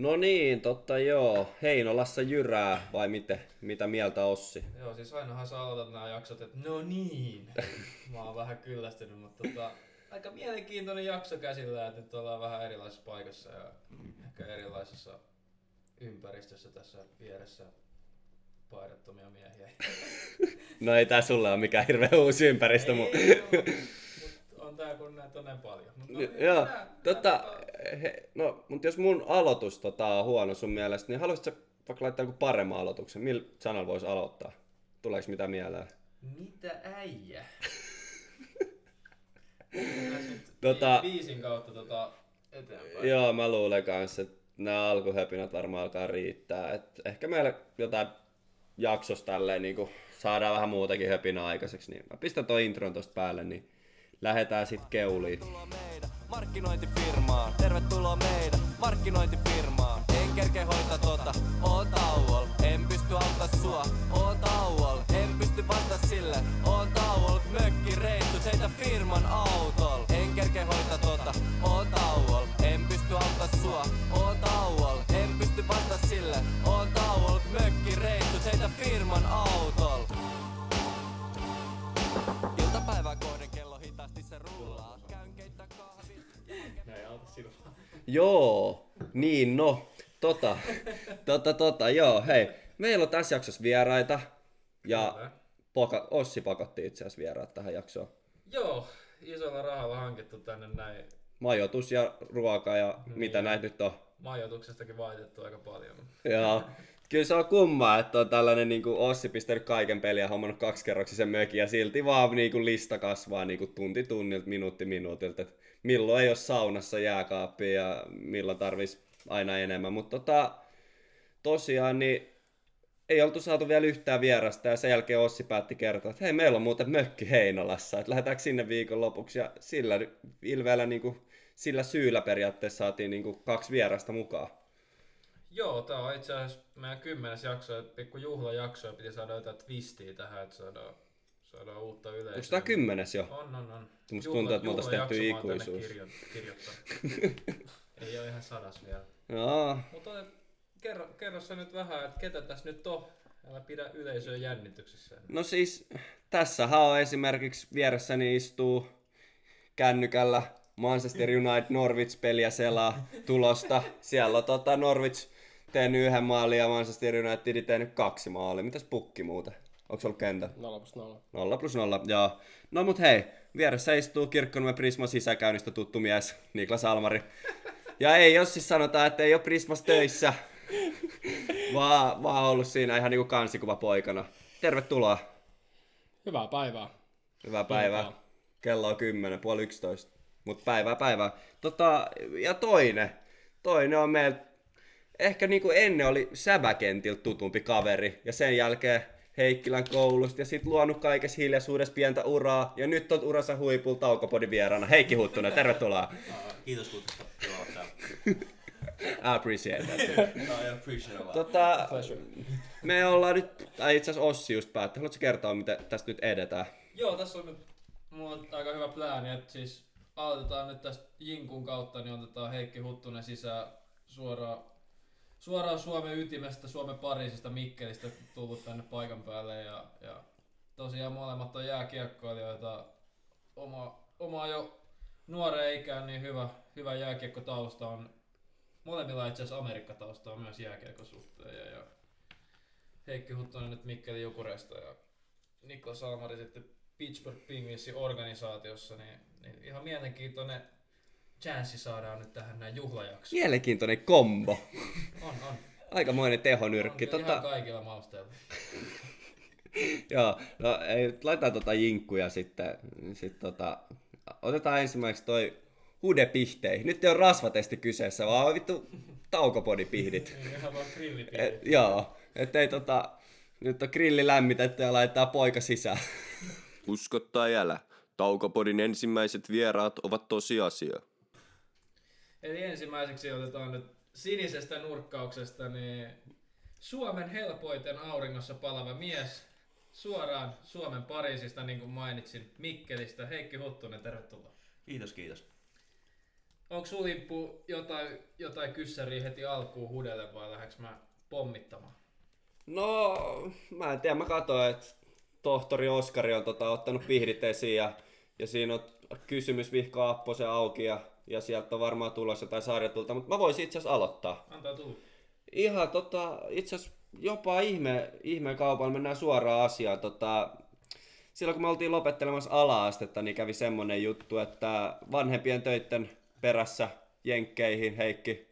No niin, totta joo. Heinolassa jyrää, vai miten? Mitä mieltä Ossi? Joo, siis ainahan sä aloitat nämä jaksot, että no niin. Mä oon vähän kyllästynyt, mutta tota, aika mielenkiintoinen jakso käsillä, että nyt ollaan vähän erilaisessa paikassa ja ehkä erilaisessa ympäristössä tässä vieressä paidattomia miehiä. No ei tää sulle ole mikään hirveä uusi ympäristö. Ei, ei, mut on tää kun näitä on näin paljon. Mut no, Joo, tota, he, no, mutta jos mun aloitus tota, on huono sun mielestä, niin haluaisitko vaikka laittaa joku paremman aloituksen? Millä sanalla voisi aloittaa? Tuleeko mitä mieleen? Mitä äijä? tota, biisin kautta tota eteenpäin. Joo, mä luulen kanssa, että nämä alkuhöpinät varmaan alkaa riittää. Et ehkä meillä jotain jaksosta tälleen niin saadaan vähän muutakin höpinä aikaiseksi, niin mä pistän toi intron tosta päälle, niin lähetään sit keuliin. Markkinointifirmaan, tervetuloa meidän markkinointifirmaan. En kerke hoita tota, oon tauol, en pysty auttaa sua, oon tauol, en pysty vasta sille, oon tauol, mökki reissut heitä firman autol. En kerke hoita tota, oon tauol, en pysty auttaa sua, oon tauol, en pysty vasta sille, oon tauol, mökki reissut heitä firman autol. Sinua. Joo, niin no. Tota, tota, tota, joo, hei. Meillä on tässä jaksossa vieraita. Ja poka, Ossi pakotti itse asiassa vieraat tähän jaksoon. Joo, isolla rahalla hankittu tänne näin. Majoitus ja ruoka ja niin. mitä näitä nyt on. Majoituksestakin vaitettu aika paljon. Joo. Kyllä se on kummaa, että on tällainen niin kuin Ossi pistänyt kaiken peliä, hommannut kaksikerroksisen mökin ja silti vaan niin kuin lista kasvaa niin kuin tunti tunnilta, minuutti minuutilta. Että milloin ei ole saunassa jääkaappi ja milloin tarvitsisi aina enemmän. Mutta tota, tosiaan niin ei oltu saatu vielä yhtään vierasta ja sen jälkeen Ossi päätti kertoa, että hei meillä on muuten mökki Heinolassa, että lähdetäänkö sinne viikon lopuksi ja sillä ilveellä niin kuin, sillä syyllä periaatteessa saatiin niin kuin, kaksi vierasta mukaan. Joo, tämä on itse asiassa meidän kymmenes jakso, pikku juhlajakso ja piti saada jotain twistiä tähän, että saadaan, saadaan uutta yleisöä. Onko tämä kymmenes jo? On, on, on. Musta tuntuu, että me oltaisiin tehty ikuisuus. Ei ole ihan sadas vielä. Joo. Mutta kerro, kerro sä nyt vähän, että ketä tässä nyt on? Älä pidä yleisöä jännityksessä. No siis, tässä on esimerkiksi vieressäni istuu kännykällä Manchester United Norwich-peliä selaa tulosta. Siellä on tota Norwich tehnyt yhden maalin ja Manchester United tehnyt kaksi maalia. Mitäs pukki muuten? Onko se ollut kentä? 0 plus 0. 0 plus 0, joo. No mut hei, vieressä istuu Kirkkonumen Prisma sisäkäynnistä tuttu mies, Niklas Almari. Ja ei jos siis sanotaan, että ei ole Prismas töissä, vaan, vaan ollut siinä ihan niinku kansikuva poikana. Tervetuloa. Hyvää päivää. Hyvää päivää. Kello on 10, puoli 11. Mutta päivää päivää. Tota, ja toinen. Toinen on meillä, ehkä niinku ennen oli Säväkentiltä tutumpi kaveri. Ja sen jälkeen Heikkilän koulusta ja sitten luonut kaikessa hiljaisuudessa pientä uraa. Ja nyt on uransa huipulla taukopodin vieraana. Heikki Huttunen, tervetuloa. Kiitos kutsusta. I appreciate that. I appreciate that. Tota, me ollaan nyt, tai itse asiassa Ossi just päätti. Haluatko kertoa, miten tästä nyt edetään? Joo, tässä on nyt mulla on aika hyvä plääni, että siis aloitetaan nyt tästä Jinkun kautta, niin otetaan Heikki Huttunen sisään suoraan, suoraan Suomen ytimestä, Suomen Pariisista, Mikkelistä tullut tänne paikan päälle. Ja, ja tosiaan molemmat on jääkiekkoilijoita. Oma, oma jo nuoreen ikään niin hyvä, hyvä jääkiekkotausta on. Molemmilla itse asiassa Amerikkatausta on myös jääkiekon suhteen. Ja, ja Heikki Huttunen nyt Mikkelin Jukureista ja Niklas Salmari sitten Pittsburgh Penguinsin organisaatiossa, niin, niin ihan mielenkiintoinen chanssi saadaan nyt tähän näin juhlajaksoon. Mielenkiintoinen kombo. On, on. Aikamoinen tehonyrkki. On, tota... ihan kaikilla mausteilla. Joo, no ei, laitetaan tota jinkkuja sitten. Sit tota, otetaan ensimmäiseksi toi hudepihtei. Nyt ei ole rasvatesti kyseessä, vaan vittu taukopodipihdit. ihan vaan grillipihdit. Et, joo, ettei tota, nyt on grilli lämmitetty ja laittaa poika sisään. Usko tai älä, Taukopodin ensimmäiset vieraat ovat tosiasia. Eli ensimmäiseksi otetaan nyt sinisestä nurkkauksesta niin Suomen helpoiten auringossa palava mies, suoraan Suomen Pariisista, niin kuin mainitsin, Mikkelistä. Heikki Huttunen, tervetuloa. Kiitos, kiitos. Onko sulla limppu jotain, jotain kyssäriä heti alkuun hudelle vai lähdeks mä pommittamaan? No, mä en tiedä, mä katsoin, että tohtori Oskari on tota, ottanut pihdit esiin ja, ja siinä on kysymys vihko Apposen auki ja, ja sieltä on varmaan tulossa jotain sarjatulta, mutta mä voisin itse asiassa aloittaa. Antaa tulla. Ihan tota, itse asiassa jopa ihme, ihme kaupalla mennään suoraan asiaan. Tota, silloin kun me oltiin lopettelemassa ala-astetta, niin kävi semmonen juttu, että vanhempien töitten perässä Jenkkeihin Heikki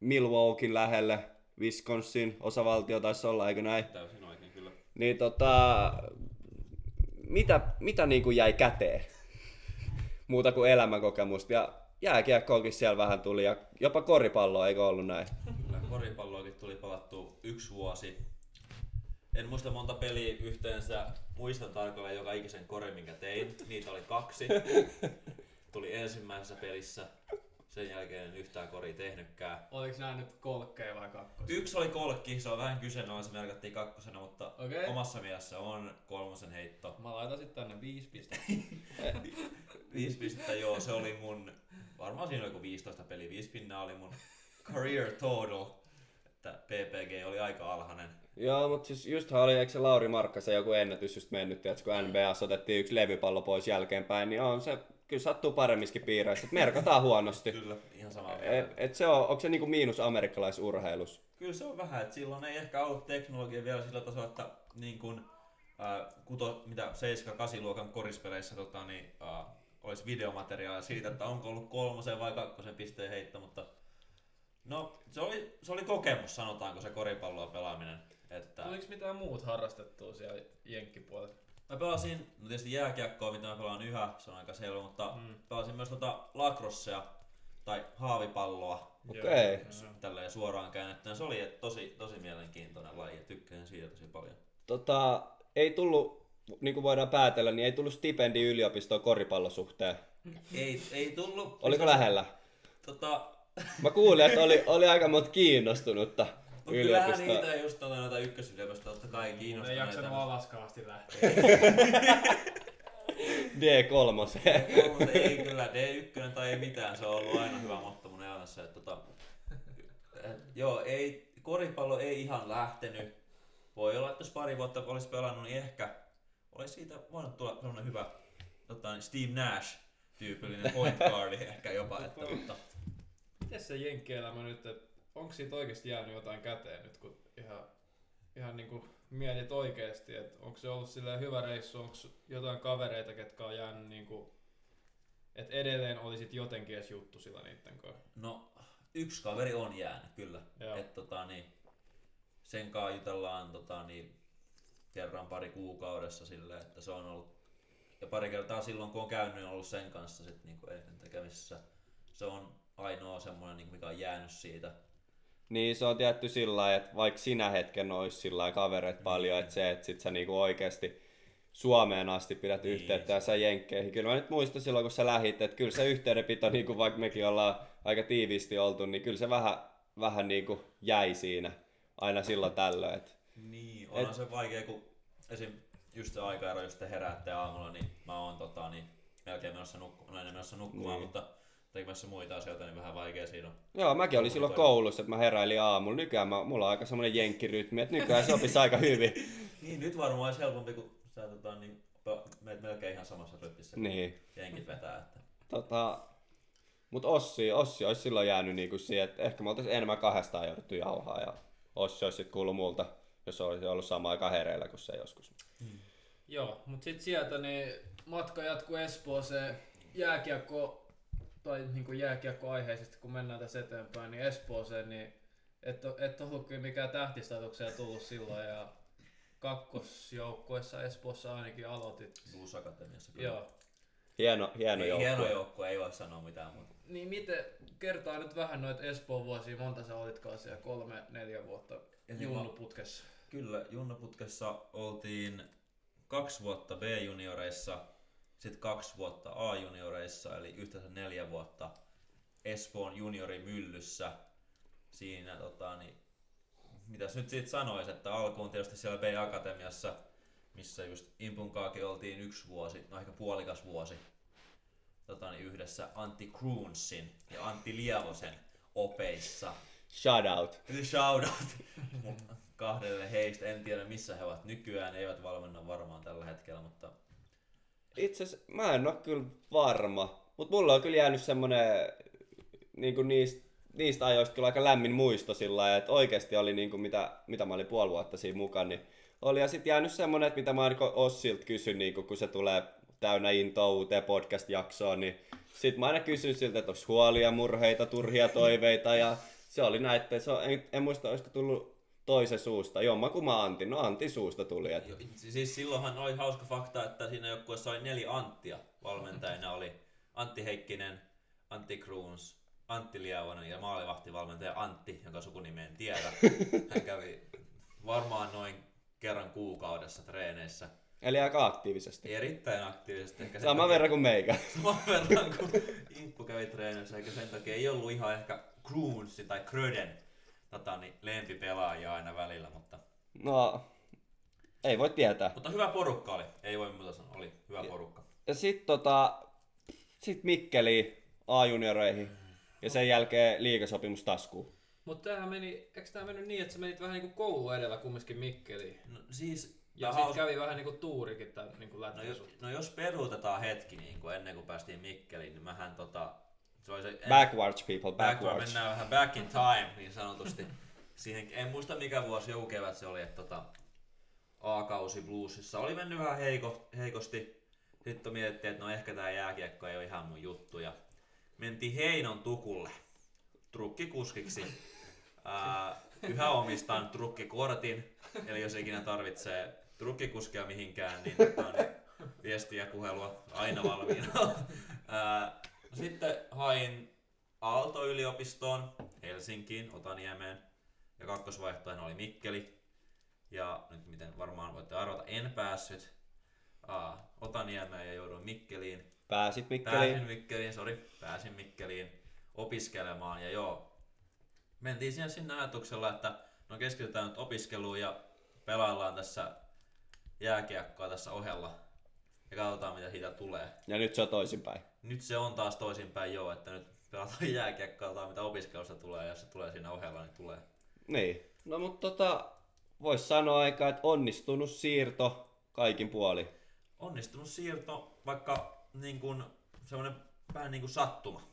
Milwaukeein lähelle, Wisconsin osavaltio taisi olla, eikö näin? Täysin oikein kyllä. Niin tota, mitä, mitä niin kuin jäi käteen? Muuta kuin elämänkokemusta. Ja jääkiekkoakin siellä vähän tuli ja jopa koripalloa, eikö ollut näin? Kyllä koripalloakin tuli palattu yksi vuosi. En muista monta peliä yhteensä. Muistan tarkalleen joka ikisen kori, minkä tein. Niitä oli kaksi. Tuli ensimmäisessä pelissä. Sen jälkeen en yhtään kori tehnytkään. Oliko nää nyt kolkkeja vai kakkosia? Yksi oli kolkki, se on vähän kyseenalainen, se merkattiin kakkosena, mutta Okei. omassa mielessä on kolmosen heitto. Mä laitan sit tänne viisi pistettä. Viisi pistettä, joo, se oli mun, varmaan siinä oli joku 15 peli, viisi pinnaa oli mun career total. Että PPG oli aika alhainen. Joo, mutta siis justhan oli, eikö se Lauri Markkasen joku ennätys just mennyt, että kun NBA otettiin yksi levypallo pois jälkeenpäin, niin on se, kyllä sattuu paremmiskin piireissä, että merkataan huonosti. Kyllä, ihan samaa Et, et se on, onko se niinku miinus amerikkalaisurheilus? Kyllä se on vähän, että silloin ei ehkä ollut teknologia vielä sillä tasolla, että niin kun, ää, kuto, mitä 7-8 luokan korispeleissä tota, niin, ää, olisi videomateriaalia siitä, että onko ollut kolmosen vai kakkosen pisteen heitto, mutta no se oli, se oli kokemus, sanotaanko se koripalloa pelaaminen. Että Oliko mitään muut harrastettua siellä jenkkipuolella? Mä pelasin, no tietysti jääkiekkoa, mitä mä pelaan yhä, se on aika selvä, mutta Mm. pelasin myös tota lacrossea tai haavipalloa, Okei. Joo. tälleen suoraan käännettynä. Se oli tosi, tosi mielenkiintoinen laji ja tykkäsin siitä tosi paljon. Tota, ei tullut, niin kuin voidaan päätellä, niin ei tullut stipendi yliopistoon koripallosuhteen. Ei, ei tullut... Oliko lähellä? Tota, Mä kuulin, että oli, oli aika monta kiinnostunutta no kyllähän yliopistoa. niitä just on noita ykkösyliopistoja totta kai Ei kiinnostuneita. jaksanut Alaskaan asti lähteä. D3. Mutta ei kyllä, D1 tai ei mitään, se on ollut aina hyvä motto mun elämässä. Että, tota, et, joo, ei, koripallo ei ihan lähtenyt. Voi olla, että jos pari vuotta olisi pelannut, niin ehkä olisi siitä voinut tulla sellainen hyvä tota, niin Steve Nash-tyypillinen point guardi ehkä jopa. Että, mutta, Miten se jenkkielämä nyt, että onko siitä oikeasti jäänyt jotain käteen nyt, kun ihan, ihan niinku mietit oikeasti, että onko se ollut silleen hyvä reissu, onko jotain kavereita, ketkä on jäänyt niinku, että edelleen olisit jotenkin edes juttu sillä niitten kanssa. no, yksi kaveri on jäänyt kyllä. Joo. Et, tota, niin, sen kanssa jutellaan tota, niin, kerran pari kuukaudessa silleen, että se on ollut ja pari kertaa silloin kun on käynyt, niin on ollut sen kanssa sit, niin eniten tekemisissä. Se on ainoa semmoinen, niin mikä on jäänyt siitä. Niin se on tietty sillä lailla, että vaikka sinä hetken olisi sillä lailla kavereita paljon, että se, että sit sä niinku oikeasti Suomeen asti pidät Niin. yhteyttä ja sä jenkkeihin. Kyllä mä nyt muistan silloin, kun sä lähit, että kyllä se yhteydenpito, niin kuin vaikka mekin ollaan aika tiiviisti oltu, niin kyllä se vähän, vähän niin kuin jäi siinä aina silloin tällöin. Että Niin, onhan Et... se vaikea, kun esim. just se aikaero, jos te heräätte aamulla, niin mä oon tota, niin, melkein menossa, nukku- no en menossa nukkumaan, Niin. mutta tekemässä muita asioita, niin vähän vaikea siinä on. Joo, mäkin olin silloin koulussa, että mä heräilin aamulla. Nykyään mä, mulla on aika semmoinen jenkkirytmi, että nykyään sopisi aika hyvin. Niin, nyt varmaan olisi helpompi, kun sä tota, niin, meet melkein ihan samassa rytmissä, kun Niin. jenkit vetää. Että. Tota, mut Ossi, Ossi olisi silloin jäänyt niinku siihen, että ehkä me oltaisiin enemmän kahdestaan jouduttu jauhaa ja Ossi olisi sitten kuullut multa, jos olisi ollut sama aika hereillä kuin se joskus. Joo, mutta sitten sieltä niin matka jatkuu Espooseen jääkiekko, tai niinku jääkiekko-aiheisesti, kun mennään tässä eteenpäin, niin Espooseen, niin et, et ollut kyllä mikään tähtistatuksia tullut silloin, ja kakkosjoukkuessa Espoossa ainakin aloitit. Blues Akatemiassa kyllä. Joo. Hieno, hieno Ei, joukkue. hieno joukkue, ei voi sanoa mitään muuta. Niin miten, kertaa nyt vähän noita Espoon vuosia, monta sä olitkaan siellä, kolme, neljä vuotta Eli junnuputkessa. Kyllä, Junnaputkessa oltiin kaksi vuotta B-junioreissa, sitten kaksi vuotta A-junioreissa, eli yhteensä neljä vuotta Espoon juniorimyllyssä. Siinä, tota, niin, mitäs nyt siitä sanois, että alkuun tietysti siellä B-akatemiassa, missä just Impunkaakin oltiin yksi vuosi, no ehkä puolikas vuosi. Tota, niin yhdessä Antti Kroonsin ja Antti Lievosen opeissa. Shout out. Shoutout mun kahdelle heistä. En tiedä missä he ovat nykyään, eivät valmenna varmaan tällä hetkellä, mutta Itse asiassa mä en oo kyllä varma, mutta mulla on kyllä jäänyt semmonen niin niistä, niistä ajoista kyllä aika lämmin muisto sillä että oikeasti oli niin kuin mitä, mitä mä olin puoli vuotta siinä mukana, niin oli ja sitten jäänyt semmonen, että mitä mä aina Ossilta kysyn, niin kun se tulee täynnä intoa uuteen podcast-jaksoon, niin sit mä aina kysyn siltä, että onko huolia, murheita, turhia toiveita ja se oli näin, että se on, en, en muista, olisiko tullut toisen suusta, jomma kun mä Antti, no Antti suusta tuli, että siis silloinhan oli hauska fakta, että siinä joukkueessa oli neljä Anttia valmentajina. Oli Antti Heikkinen, Antti Kruuns, Antti Lievonen ja maalivahtivalmentaja Antti, jonka sukunimi en tiedä. Hän kävi varmaan noin kerran kuukaudessa treeneissä. Eli aika aktiivisesti. Erittäin aktiivisesti. Ehkä sen Sama takia- verran kuin meikä. Saman verran kuin Inkku kävi treenissä, eikä sen takia ei ollut ihan ehkä Kruunsi tai Kröden tota, niin, lempipelaajia aina välillä, mutta, No, ei voi tietää. mutta hyvä porukka oli, ei voi muuta sanoa, oli hyvä porukka. Ja sit tota, sit Mikkeli A-junioreihin. Ja sen jälkeen liigasopimus taskuun. Mutta tämähän meni, eikö tämä mennyt niin, että sä menit vähän niinku koulu edellä kumminkin Mikkeliin? No, siis, Ja sitten haus- kävi vähän niinku tuurikin tän niinku no, lätkän jos, no jos peruutetaan hetki niin kuin ennen kuin päästiin Mikkeliin, niin mähän tota, se oli se, Backwards people, backward. backwards. mennään vähän back in time niin sanotusti. Siihen, en muista mikä vuosi, joku kevät se oli, että tota, A-kausi bluesissa oli mennyt vähän heiko, heikosti. Sitten mietittiin, että no ehkä tää jääkiekko ei ole ihan mun juttu. Ja mentiin Heinon tukulle trukkikuskiksi. Ää, yhä omistan trukkikortin, eli jos ikinä tarvitsee trukkikuskia mihinkään, niin, tota, niin viestiä puhelua aina valmiina. Sitten hain Aalto-yliopistoon, Helsinkiin, Otaniemeen. Ja kakkosvaihtoehto oli Mikkeli. Ja nyt miten varmaan voitte arvata, en päässyt uh, Otaniemeen ja jouduin Mikkeliin. Pääsit Pääsin Mikkeliin. Mikkeliin, sori, pääsin Mikkeliin opiskelemaan ja joo, mentiin siihen sinne ajatuksella, että no keskitytään nyt opiskeluun ja pelaillaan tässä jääkiekkoa tässä ohella ja katsotaan mitä siitä tulee. Ja nyt se on toisinpäin. Nyt se on taas toisinpäin joo, että nyt pelataan jääkiekkoa, katsotaan mitä opiskelusta tulee ja jos se tulee siinä ohella, niin tulee. Niin. No mutta tota, vois sanoa aika, että onnistunut siirto kaikin puoli. Onnistunut siirto, vaikka niin kuin, semmoinen vähän niin kuin sattuma.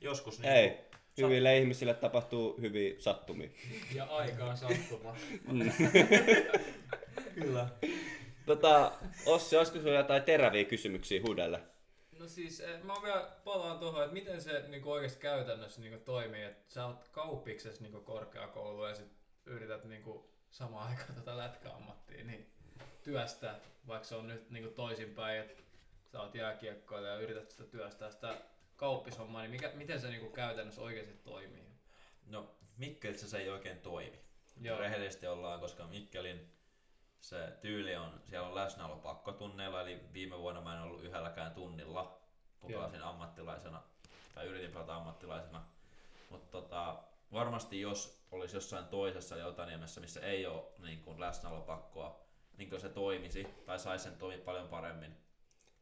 Joskus niin Ei. kuin, Hyville ihmisille tapahtuu hyviä sattumia. Ja aikaan sattuma. Kyllä. Tota, Ossi, olisiko sinulla jotain teräviä kysymyksiä Hudelle? No siis, eh, mä vielä palaan tuohon, että miten se niinku oikeasti käytännössä niinku toimii, että sä oot kauppiksessa niinku korkeakoulu ja sit yrität niinku samaan aikaan tätä lätkäammattia, niin työstää, vaikka se on nyt niinku toisinpäin, että sä oot jääkiekkoilija ja yrität sitä työstää sitä kauppishommaa, niin mikä, miten se niinku käytännössä oikeasti toimii? No, Mikkelissä se ei oikein toimi. Joo. Rehellisesti ollaan, koska Mikkelin se tyyli on, siellä on läsnäolo pakkotunneilla, eli viime vuonna mä en ollut yhdelläkään tunnilla, kun pelasin ammattilaisena, tai yritin pelata ammattilaisena. Mutta tota, varmasti jos olisi jossain toisessa Jotaniemessä, missä ei ole niin kuin läsnäolopakkoa, niin kuin se toimisi, tai saisi sen toimia paljon paremmin.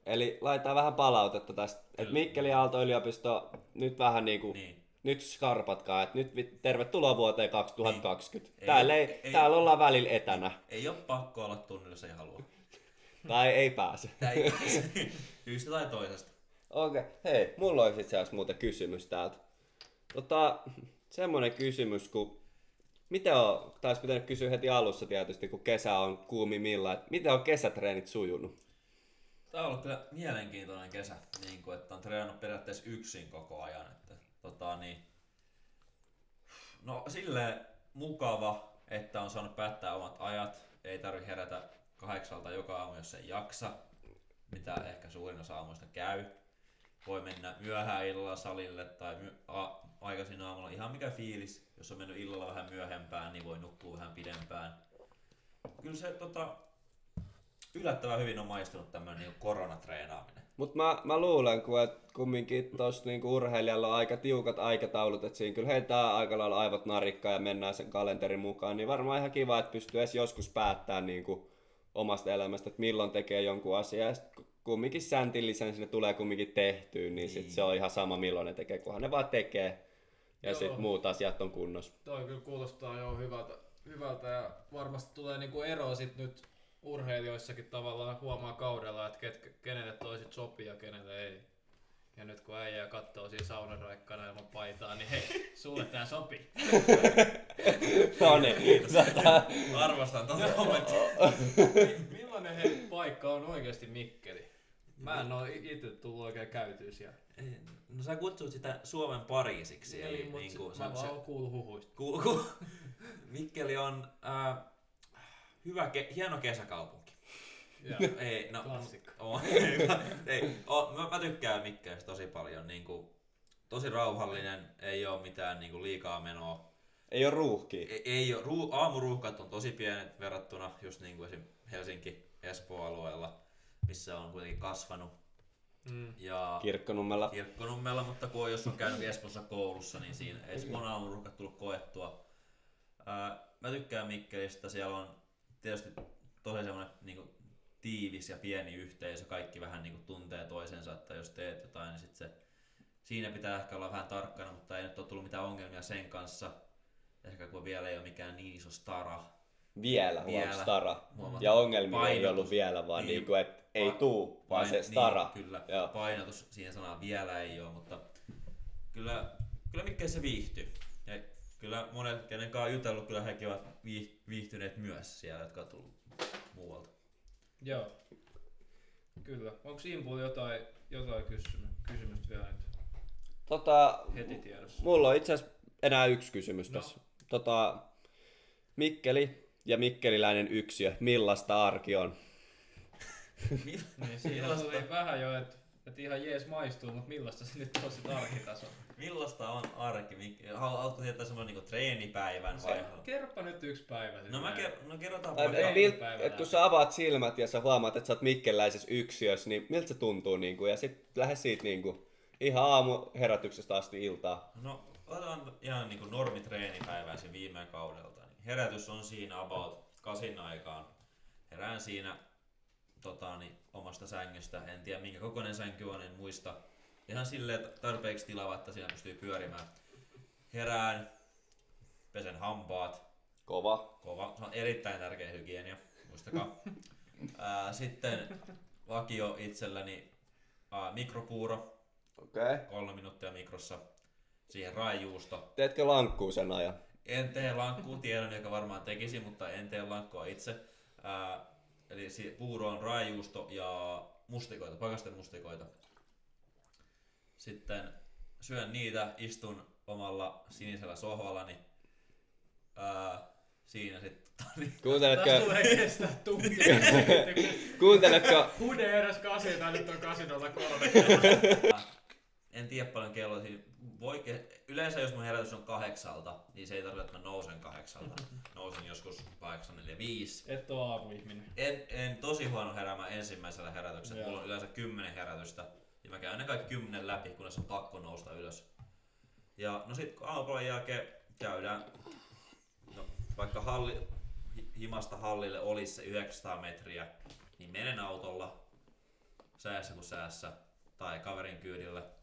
Eli laitetaan vähän palautetta tästä. Et Kyllä. Mikkeli Aalto-yliopisto nyt vähän niinku, Niin. Nyt skarpatkaa, että nyt tervetuloa vuoteen 2020. Ei- täällä, ei, ei- ei- täällä ollaan välillä etänä. Ei ole pakko olla tunnilla, jos ei halua. tai ei pääse. Tää ei Syystä tai toisesta. Okei, okay. hei, mulla olisi itse asiassa muuten kysymys täältä. Tota, semmonen kysymys, kun miten on, taisi pitänyt kysyä heti alussa tietysti, kun kesä on kuumimmillaan, että miten on kesätreenit sujunut? Tämä on ollut kyllä mielenkiintoinen kesä, niin kuin, että on treenannut periaatteessa yksin koko ajan. Niin, no silleen mukava, että on saanut päättää omat ajat. Ei tarvi herätä kahdeksalta joka aamu, jos ei jaksa, mitä ehkä suurin osa aamuista käy. Voi mennä myöhään illalla salille tai my- a- aikaisin aamulla, ihan mikä fiilis. Jos on mennyt illalla vähän myöhempään, niin voi nukkua vähän pidempään. Kyllä se tota, yllättävän hyvin on maistunut tämmöinen niin koronatreenaaminen. Mutta mä, mä luulen, kun et kumminkin tuossa niinku urheilijalla on aika tiukat aikataulut, että siinä kyllä heitetään aika lailla aivot narikkaan ja mennään sen kalenterin mukaan, niin varmaan ihan kiva, että pystyy edes joskus päättämään niinku omasta elämästä, että milloin tekee jonkun asian. Ja kumminkin säntillisen sinne tulee kumminkin tehtyä, niin, sit se on ihan sama milloin ne tekee, kunhan ne vaan tekee. Ja sitten muut asiat on kunnossa. Toi kyllä kuulostaa jo hyvältä, hyvältä ja varmasti tulee niinku eroa sit nyt urheilijoissakin tavallaan huomaa kaudella, että ket, kenelle toiset sopii ja kenelle ei. Ja nyt kun äijää katsoo siinä saunaraikkana ilman paitaa, niin hei, sulle tää sopii. No niin, tota, Arvostan tuota kommenttia. Millainen hei paikka on oikeasti Mikkeli? Mä en oo itse tullut oikein käytyä siellä. No sä kutsut sitä Suomen Pariisiksi. Eli, mut niin kuin, mä vaan oon kuullut huhuista. ku, ku, Mikkeli on äh, hyvä, ke, hieno kesäkaupunki. Ja, Ei, no, Klassikko. On, ei, o, mä, mä tykkään Mikkelistä tosi paljon. Niin kuin, tosi rauhallinen, ei ole mitään niin kuin, liikaa menoa. ei ole ruuhkia. Ei, ei ole, ruu, aamuruuhkat on tosi pienet verrattuna just niin kuin esim. Helsinki, Espoo-alueella, missä on kuitenkin kasvanut. mm. Ja Kirkkonummella. Kirkkonummella, mutta kun on, jos on käynyt Espoossa koulussa, niin siinä Espoon aamuruuhkat tullut koettua. Ää, mä tykkään Mikkelistä, siellä on tietysti tosi semmoinen niin kuin, tiivis ja pieni yhteisö, kaikki vähän niin kuin, tuntee toisensa, että jos teet jotain, niin sit se, siinä pitää ehkä olla vähän tarkkana, mutta ei nyt ole tullut mitään ongelmia sen kanssa. Ehkä kun vielä ei ole mikään niin iso stara. Vielä, Vielä. stara. Ja ongelmia ei Painotus. ollut vielä, vaan Niin. niin. niinku, että ei Pa- tuu, vaan Pain- se stara. Niin, kyllä, Joo. painotus siihen sanaan vielä ei ole, mutta kyllä, kyllä mikä se viihtyy. Kyllä monet, kenen kanssa on jutellut, kyllä hekin ovat viih- viihtyneet myös siellä, jotka on tullut muualta. Joo. Kyllä. Onko Impulla jotain, jotain kysymystä, kysymystä vielä nyt Tota, heti tiedossa? mulla on itse asiassa enää yksi kysymys No. tässä. Tota, Mikkeli ja mikkeliläinen yksiö, millaista arki on? Niin siinä tuli vähän jo, että et ihan jees maistuu, mutta millaista se nyt on sit arkitaso? Millaista on arki? Haluatko tietää semmoinen niinku treenipäivän vai? Kerropa nyt yksi päivä No mä ker- no kerrotaan Tai, mil, päivä et kun sä avaat silmät ja sä huomaat, että sä oot mikkeläisessä yksiössä, niin miltä se tuntuu? Niinku, ja sit lähde siitä niinku, ihan aamu herätyksestä asti iltaa. No, otetaan ihan niinku normitreenipäivää sen viime kaudelta. Niin herätys on siinä about kasin aikaan. Herään siinä tota, niin, omasta sängystä. En tiedä minkä kokoinen sänky on, en muista. Ihan silleen tarpeeksi tilava, että siinä pystyy pyörimään. Herään, pesen hampaat, Kova. kova. Se on erittäin tärkeä hygienia, muistakaa. Ää, sitten vakio itselläni ää, mikropuuro, Okei. Okay. kolme minuuttia mikrossa. Siihen raijuusto. Teetkö lankkuu sen ajan? En tee lankkuu, tiedän, joka varmaan tekisi, mutta en tee lankkua itse. Ää, eli si- puuro on raajuusto ja mustikoita, pakasten mustikoita. Sitten syön niitä, istun omalla sinisellä sohvallani. Ää, siinä sitten niin, Kuunteletko, Tästä tulee kestää tunti. kuunteletko, Hude edes kasi, tai nyt on 803. En tiedä paljon kello. Siis voi, ke- yleensä jos mun herätys on kahdeksalta, niin se ei tarkoita, että mä nousen kahdeksalta. Nousen joskus 8.45. Et oo aamuihminen. En, en tosi huono heräämään ensimmäisellä herätyksellä. Joo. Mulla on yleensä kymmenen herätystä. Ja mä käyn ne kaikki kymmenen läpi, kunnes on pakko nousta ylös. Ja no sit kun aamupalan jälkeen käydään, no vaikka halli, hi- himasta hallille olisi se 900 metriä, niin menen autolla säässä kuin säässä tai kaverin kyydillä.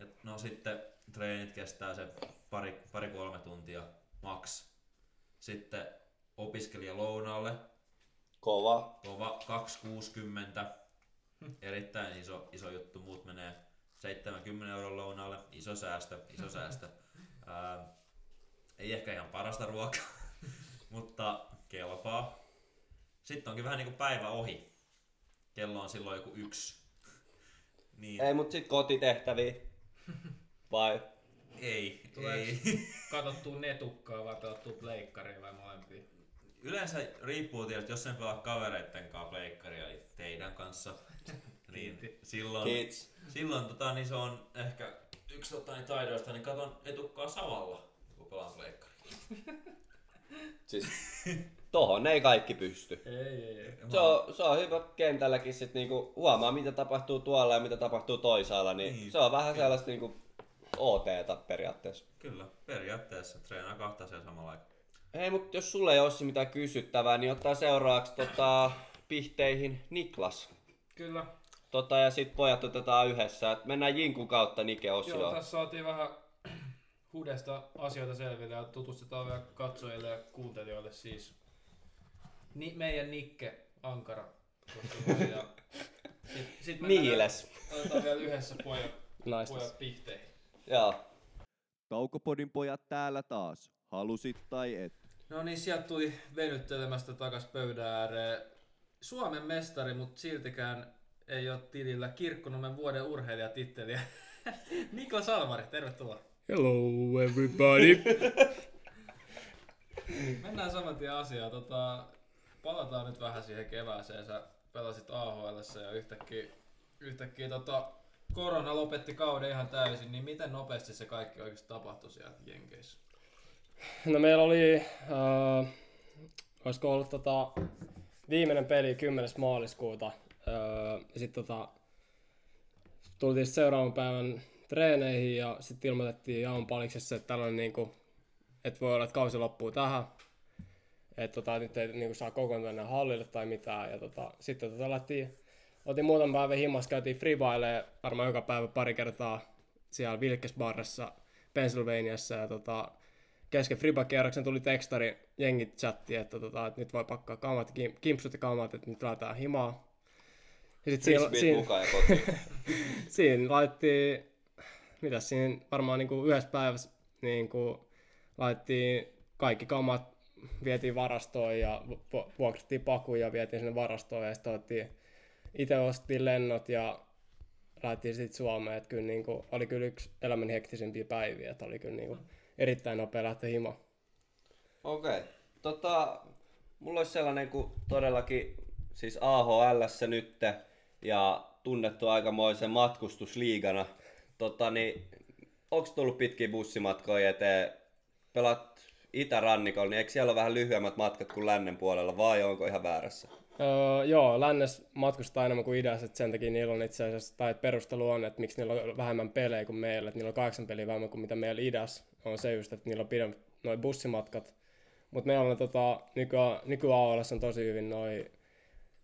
Ja no sitten treenit kestää se pari, pari kolme tuntia max. Sitten opiskelija lounaalle, kova. kova 260. Erittäin iso, iso juttu, muut menee 70 euron lounaalle, iso säästö, iso säästö. Ää, ei ehkä ihan parasta ruokaa, mutta kelpaa. Sitten onkin vähän niinku päivä ohi. Kello on silloin joku yksi. Niin, Ei, mut sit kotitehtäviä. Vai? ei, Tuleeks ei. katsottuu netukkaa vai pelattuu pleikkaria vai molempia? Yleensä riippuu tietysti, jos sen pelaa kavereitten kanssa pleikkaria, eli teidän kanssa, niin silloin, Kiits. silloin tota, niin se on ehkä yksi tota, niin taidoista, niin katon etukkaa samalla, kun pelaan pleikkaria. Siis tohon ei kaikki pysty. Ei, ei, ei. Se on, se on hyvä kentälläkin sit niinku huomaa mitä tapahtuu tuolla ja mitä tapahtuu toisaalla, niin, Niin. se on vähän sellaista niinku OT-ta periaatteessa. Kyllä, periaatteessa treenaa kahta asiaa samalla aikaa. Hei, mutta jos sulle ei ole mitään kysyttävää, niin ottaa seuraavaksi tota, pihteihin Niklas. Kyllä, Tota, ja sit pojat otetaan yhdessä. Et mennään Jinkun kautta Nike Joo, osioon. tässä saatiin vähän hudesta asioita selville ja tutustetaan vielä katsojille ja kuuntelijoille siis ni, meidän Nikke Ankara. Ja sit, Niiles. vielä- Otetaan vielä yhdessä pojat, Naista. pojat pihteihin. Joo. Kaukopodin pojat täällä taas. Halusit tai et. No niin, sieltä tuli venyttelemästä takas pöydän ääreen. Suomen mestari, mutta siltikään ei ole tilillä Kirkkonummen vuoden urheilijatitteliä. Niklas Almari, tervetuloa. Hello everybody. Mennään saman tien asiaan. Tota, palataan nyt vähän siihen kevääseen. Sä pelasit AHL ja yhtäkkiä, yhtäkkiä tota, korona lopetti kauden ihan täysin. Niin miten nopeasti se kaikki oikeasti tapahtui siellä Jenkeissä? No meillä oli, äh, olisiko ollut tota, viimeinen peli 10. maaliskuuta. Äh, ja sitten tota, tultiin sit seuraavan päivän treeneihin ja sitten ilmoitettiin Jaon paliksessa, että tällainen niinku, että voi olla, että kausi loppuu tähän. Että tota, nyt ei niinku, saa kokoontua hallille tai mitään. Ja tota, sitten tota, lähtiin, otin muutaman päivän himmas, käytiin freebailee varmaan joka päivä pari kertaa siellä Wilkes-barressa Pennsylvaniassa. Ja tota, kesken Friba-kierroksen tuli tekstari jengit chatti, että, tota, että nyt voi pakkaa kamat, kim- kimpsut ja kamat, että nyt lähdetään himaa. Ja sit siinä, siinä, siinä laitettiin, mitä siinä varmaan niinku yhdessä päivässä niinku laitettiin kaikki kamat, vietiin varastoon ja vu- vuokrattiin pakuja ja vietiin sinne varastoon ja sitten otettiin, itse ostettiin lennot ja lähdettiin sitten Suomeen, että kyllä niinku, oli kyllä yksi elämän hektisimpiä päiviä, että oli kyllä niinku erittäin nopea lähteä himaan. Okei. Okay. Tota, mulla olisi sellainen kuin todellakin siis AHL nytte ja tunnettu aikamoisen matkustusliigana. Tota, niin, onko tullut pitkiä bussimatkoja eteen? Pelat itärannikolla, niin eikö siellä ole vähän lyhyemmät matkat kuin lännen puolella vai onko ihan väärässä? Öö, joo, lännes matkustaa enemmän kuin idässä, että sen takia niillä on itse asiassa, tai perustelu on, että miksi niillä on vähemmän pelejä kuin meillä, että niillä on kahdeksan peliä vähemmän kuin mitä meillä idässä, on se just, että niillä on pidemmät noin bussimatkat. Mutta meillä on tota, nykyään, nykyään on tosi hyvin noin,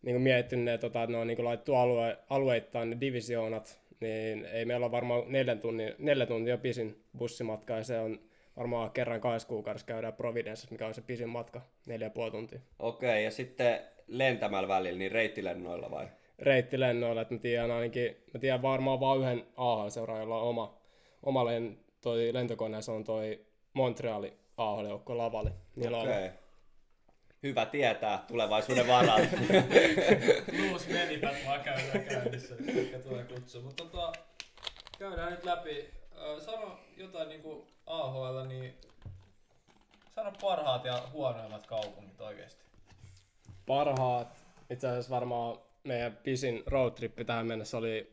niin mietitty ne, tota, että ne on niin laitettu alue, alueittain ne divisioonat, niin ei meillä ole varmaan neljän tunnin, neljä tuntia pisin bussimatka, ja se on varmaan kerran kahdessa kuukaudessa käydään Providenceissa, mikä on se pisin matka, neljä puoli tuntia. Okei, ja sitten lentämällä välillä, niin reittilennoilla vai? reittilennoilla, että mä tiedän ainakin, mä tiedän varmaan vain yhden AHL-seuraajan, jolla on oma, oma len, toi lentokone, se on toi Montreali AHL-joukko Lavali. Niillä on Okei. Hyvä tietää tulevaisuuden varalta. Luus menipät vaan käydään käynnissä, mikä tulee kutsu. Mutta tota, käydään nyt läpi. Sano jotain niinku AHL, niin sano parhaat ja huonoimmat kaupungit oikeesti. parhaat. Itse asiassa varmaan meidän pisin roadtrippi tähän mennessä oli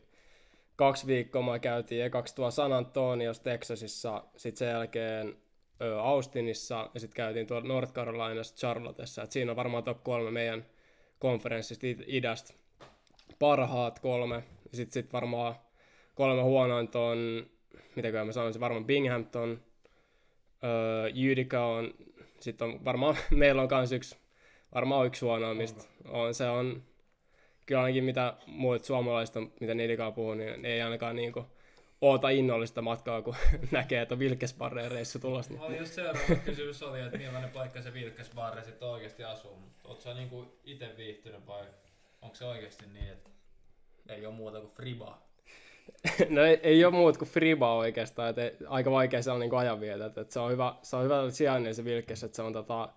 kaksi viikkoa. Me käytiin ekaksi tuolla San Antonios Texasissa, sitten sen jälkeen Austinissa ja sitten käytiin tuolla North Carolinassa Charlottessa. Et siinä on varmaan top kolme meidän konferenssista id- idästä parhaat kolme. Sitten sit varmaan kolme huonointa on, mitäköhän mä sanoisin, varmaan Binghamton, öö, on, sitten on varmaan, meillä on kans yksi, varmaan yksi huonoimmista. On, se on, kyllä ainakin mitä muut suomalaiset on, mitä kanssa puhuu, niin ei ainakaan niinku oota innollista matkaa, kun näkee, että on Vilkesbarreen reissu tulossa. Niin. Oli just seuraava kysymys oli, että millainen paikka se Vilkesbarre sitten oikeasti asuu. Oletko sä niinku ite viihtynyt vai onko se oikeasti niin, että ei ole muuta kuin Friba? No ei, ei ole muut kuin Friba oikeastaan, että aika vaikea se on niin ajanvietä. Että, että se on hyvä, se on hyvä sijainnin se Vilkes, että se on tota,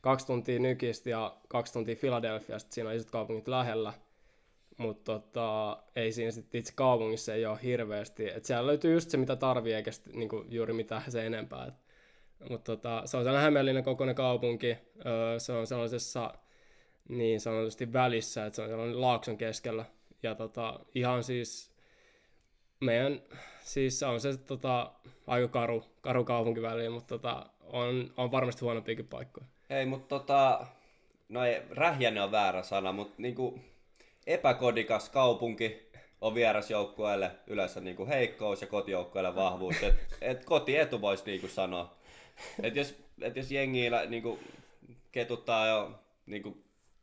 kaksi tuntia Nykistä ja kaksi tuntia Philadelphiasta, siinä on isot kaupungit lähellä. Mutta tota, ei siinä sit itse kaupungissa ei ole hirveästi. Et siellä löytyy just se, mitä tarvii, eikä sit, niinku, juuri mitään se enempää. Mutta tota, se on sellainen hämeenlinnan kokoinen kaupunki. Öö, se on sellaisessa niin sanotusti välissä, että se on sellainen laakson keskellä. Ja tota, ihan siis meidän, siis on se tota, aika karu, karu kaupunki väliin, mutta tota, on, on varmasti huonompiakin paikkoja. Ei, mutta tota, no ei, rähjänen on väärä sana, mutta niinku epäkodikas kaupunki on vierasjoukkueelle yleensä niinku heikkous ja kotijoukkueelle vahvuus. Et, et kotietu voisi niinku sanoa. Et jos, et jos jengiillä niinku ketuttaa jo niinku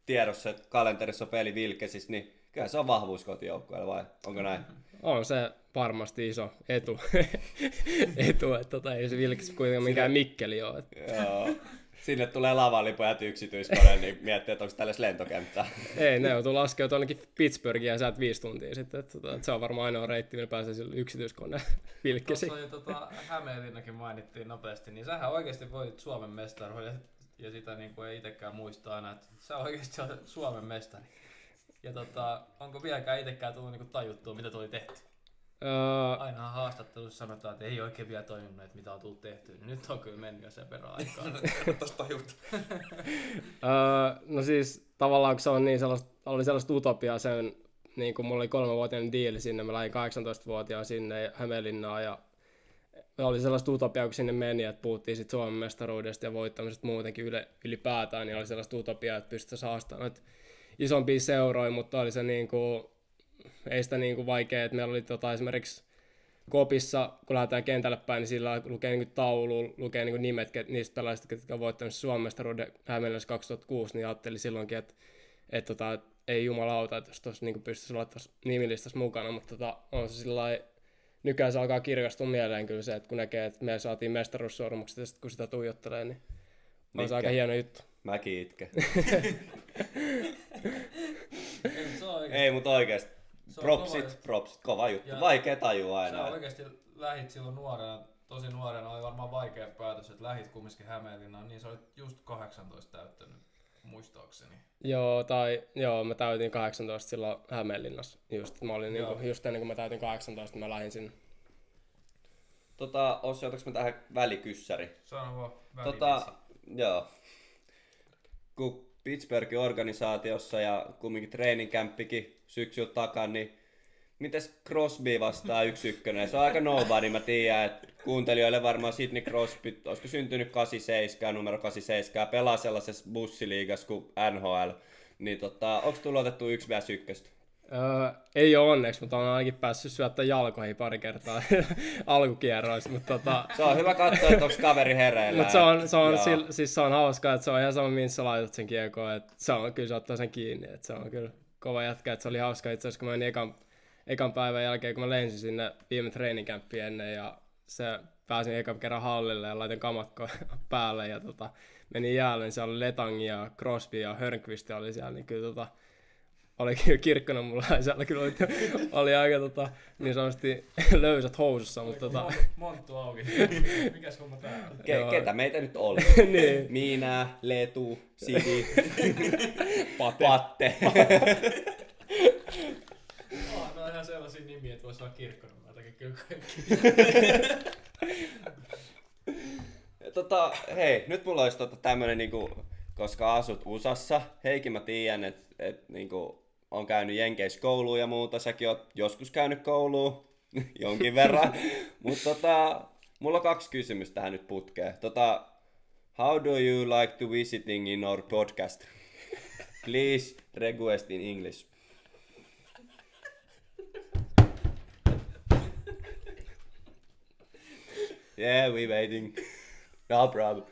tiedossa, että kalenterissa on peli Vilkesissä, niin kyllä se on vahvuus kotijoukkueella vai onko näin? On se varmasti iso etu, etu että tota, ei se Vilkis kuitenkaan mikään Mikkeli ole. että- Joo. Sinne tulee lavalipojat yksityiskone, niin miettii, että onko tällaista lentokenttää. Ei, ne joutuu laskeutua ainakin Pittsburghiin ja säät viisi tuntia sitten. Että, tota, että se on varmaan ainoa reitti, millä pääsee sille yksityiskone Vilkkisiin. Tuossa oli tota, Hämeenlinnakin mainittiin nopeasti, niin sähän oikeasti voitit Suomen mestaruuden ja sitä niin kuin ei itsekään muista aina, että sä oikeasti olet Suomen mestari. Ja tota, onko vieläkään itsekään tullut niin tajuttua, mitä tuli tehty? Öö, Ainahan haastattelussa sanotaan, että ei oikein vielä toiminut, että mitä on tullut tehty. Niin nyt on kyllä mennyt jo sen verran aikaa. Tosta tajuta. öö, no siis tavallaan kun se on niin sellaista, oli sellaista utopiaa sen, niin kuin mulla oli kolmevuotiainen diili sinne, mä lähdin 18-vuotiaan sinne Hämeenlinnaan ja oli sellaista utopiaa, kun sinne meni, että puhuttiin sit Suomen mestaruudesta ja voittamisesta muutenkin yle, ylipäätään, niin oli sellaista utopiaa, että pystyttäisiin haastamaan noita isompia seuroja, mutta oli se niin kuin, ei sitä niin kuin vaikea, että meillä oli tota, esimerkiksi Kopissa, kun lähdetään kentälle päin, niin sillä lukee niin taulu, lukee niin nimet ket, niistä pelaajista, ketkä on voittanut Suomen mestaruuden Hämeenlinnassa 2006, niin ajattelin silloinkin, että, että, tota, että ei jumalauta, että jos tuossa niin pystyisi olla tuossa nimilistassa mukana, mutta tota, on se sillä nykyään se alkaa kirkastua mieleen kyllä se, että kun näkee, että me saatiin mestaruussormukset ja sitten kun sitä tuijottelee, niin on se aika hieno juttu. Mäkin itken. ei, oikeasti, mutta kova Propsit, propsit, kova juttu. Ja- Vaikea tajua sä aina. oikeasti lähit silloin nuorena, tosi nuorena, oli varmaan vaikea päätös, että lähit kumminkin Hämeenlinnaan, niin sä olit just 18 täyttänyt, muistaakseni. Joo, tai joo, mä täytin 18 silloin Hämeenlinnassa. Just, mä olin niinku, just ennen kuin mä täytin 18, mä lähdin sinne. Tota, Ossi, otaks mä tähän välikyssäri? Sano vaan Tota, joo. Kun Pittsburghin organisaatiossa ja kumminkin treeninkämppikin syksyllä takana, niin mites Crosby vastaa yksi ykkönen? Se on aika nobody, mä tiedän, että kuuntelijoille varmaan Sidney Crosby, olisiko syntynyt 87, numero 87, pelaa sellaisessa bussiliigassa kuin NHL. Niin tota, onks tullut otettu yksi vs ykköstä? Öö, ei ole onneksi, mutta on ainakin päässyt syöttää jalkoihin pari kertaa alkukierroissa, mutta tota, Se on hyvä katsoa, että onko kaveri hereillä. Mutta se on, se, on, sil, siis se on hauskaa, että se on ihan sama, mihin sä laitat sen kiekoon, että se on, kyllä se ottaa sen kiinni, että se on kyllä kova jätkä, että se oli hauska itse asiassa, kun mä menin ekan, ekan päivän jälkeen, kun mä lensin sinne viime treenikämppiin ennen ja se pääsin ekan kerran hallille ja laitan kamat päälle ja tota, menin jäälle, niin siellä oli Letang ja Crosby ja Hörnqvist oli siellä, niin kyllä tota, oli kyllä kirkkona mulla ja siellä kyllä oli, oli aika tota, niin sanotusti löysät housussa, mutta tota, Mon- Monttu auki. Mikäs homma tää on? Ke- ketä meitä nyt oli? niin, Minä, Letu, Sidi, pate. Patte. Oh, no on ihan sellaisia nimiä, että voisi olla kirkkonummeltakin kyllä kaikki. tota, hei, nyt mulla olisi tota tämmönen niinku, koska asut USAssa, Heikin mä tiedän, että et, niinku, on käynyt Jenkeissä kouluun ja muuta, säkin oot joskus käynyt kouluun, jonkin verran, mutta tota, mulla on kaksi kysymystä tähän nyt putkeen. Tota, how do you like to visiting in our podcast? Please request in English. Yeah, we waiting. No problem.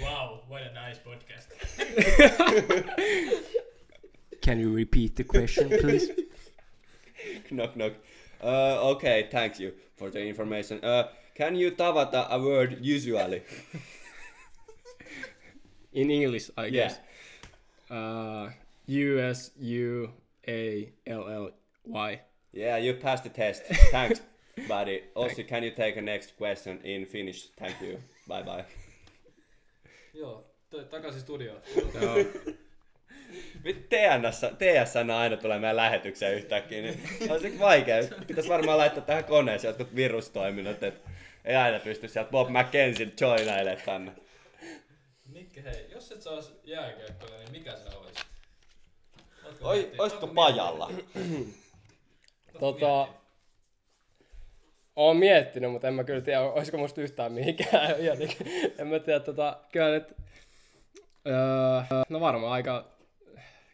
Wow, what a nice podcast. Can you repeat the question, please? knock knock. Uh, okay, thank you for the information. Uh, can you tavata a word usually? In English, I Yeah. guess. Uh, U S U A L L Y. Yeah, you passed the test. Thanks, buddy. Also, can you take a next question in Finnish? Thank you. Bye bye. Joo, t- takaisin studioon. TNS, TSN aina tulee meidän lähetykseen yhtäkkiä, niin on se vaikea. Pitäisi varmaan laittaa tähän koneeseen jotkut virustoiminnot, että ei aina pysty sieltä Bob McKenzie joinailemaan tänne. Mikke, hei, jos et sä ois jääkiekkoja, niin mikä sä? Ootko Oi, ootko pajalla? Tota? Oon miettinyt, mutta en mä kyllä tiedä, olisiko musta yhtään mihinkään. Jotenkin. en mä tiedä, tota, kyllä nyt, öö, no varmaan aika,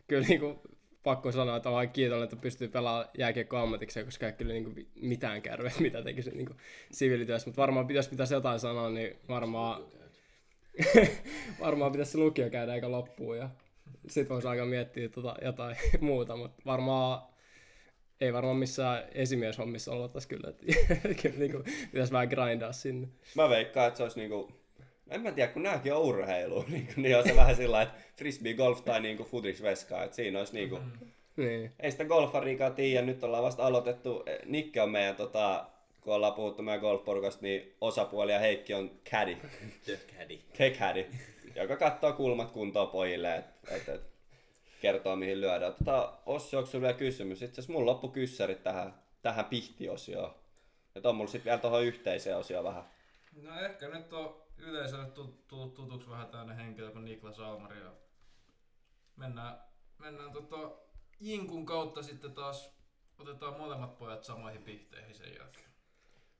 kyllä niinku, pakko sanoa, että aika kiitollinen, että pystyy pelaamaan jääkiekkoa ammatikseen, koska ei kyllä niinku mitään kärveä, mitä tekisi niinku siviilityössä. Mutta varmaan pitäisi, pitäisi jotain sanoa, niin varmaan, varmaan pitäisi lukio käydä eikä loppuun. Ja Sitten voisi aika miettiä tota jotain muuta, mutta varmaan ei varmaan missään esimieshommissa olla tässä kyllä, että kyllä niin kuin, pitäisi vähän grindaa sinne. Mä veikkaan, että se olisi niinku, en mä tiedä, kun nääkin on urheilu, niin, niin on se vähän sillä että frisbee golf tai niinku futisveska, että siinä olisi niinku, Niin. ei sitä golfariikaa tiedä, nyt ollaan vasta aloitettu, Nikke on meidän tota, kun ollaan puhuttu meidän golfporukasta, niin osapuoli ja Heikki on caddy, The Caddy. caddy, joka katsoo kulmat kuntoon pojille, että et, et, kertoo mihin lyödään. Tota, Ossi, onko vielä kysymys? Itse asiassa mulla loppu kyssärit tähän, tähän pihtiosioon. Että on mulla sitten vielä tuohon yhteiseen osioon vähän. No ehkä nyt on yleisölle tu- tullut tutuksi vähän tämmönen henkilö kuin Niklas Almari ja mennään, mennään tota Jinkun kautta sitten taas otetaan molemmat pojat samoihin pihteihin sen jälkeen.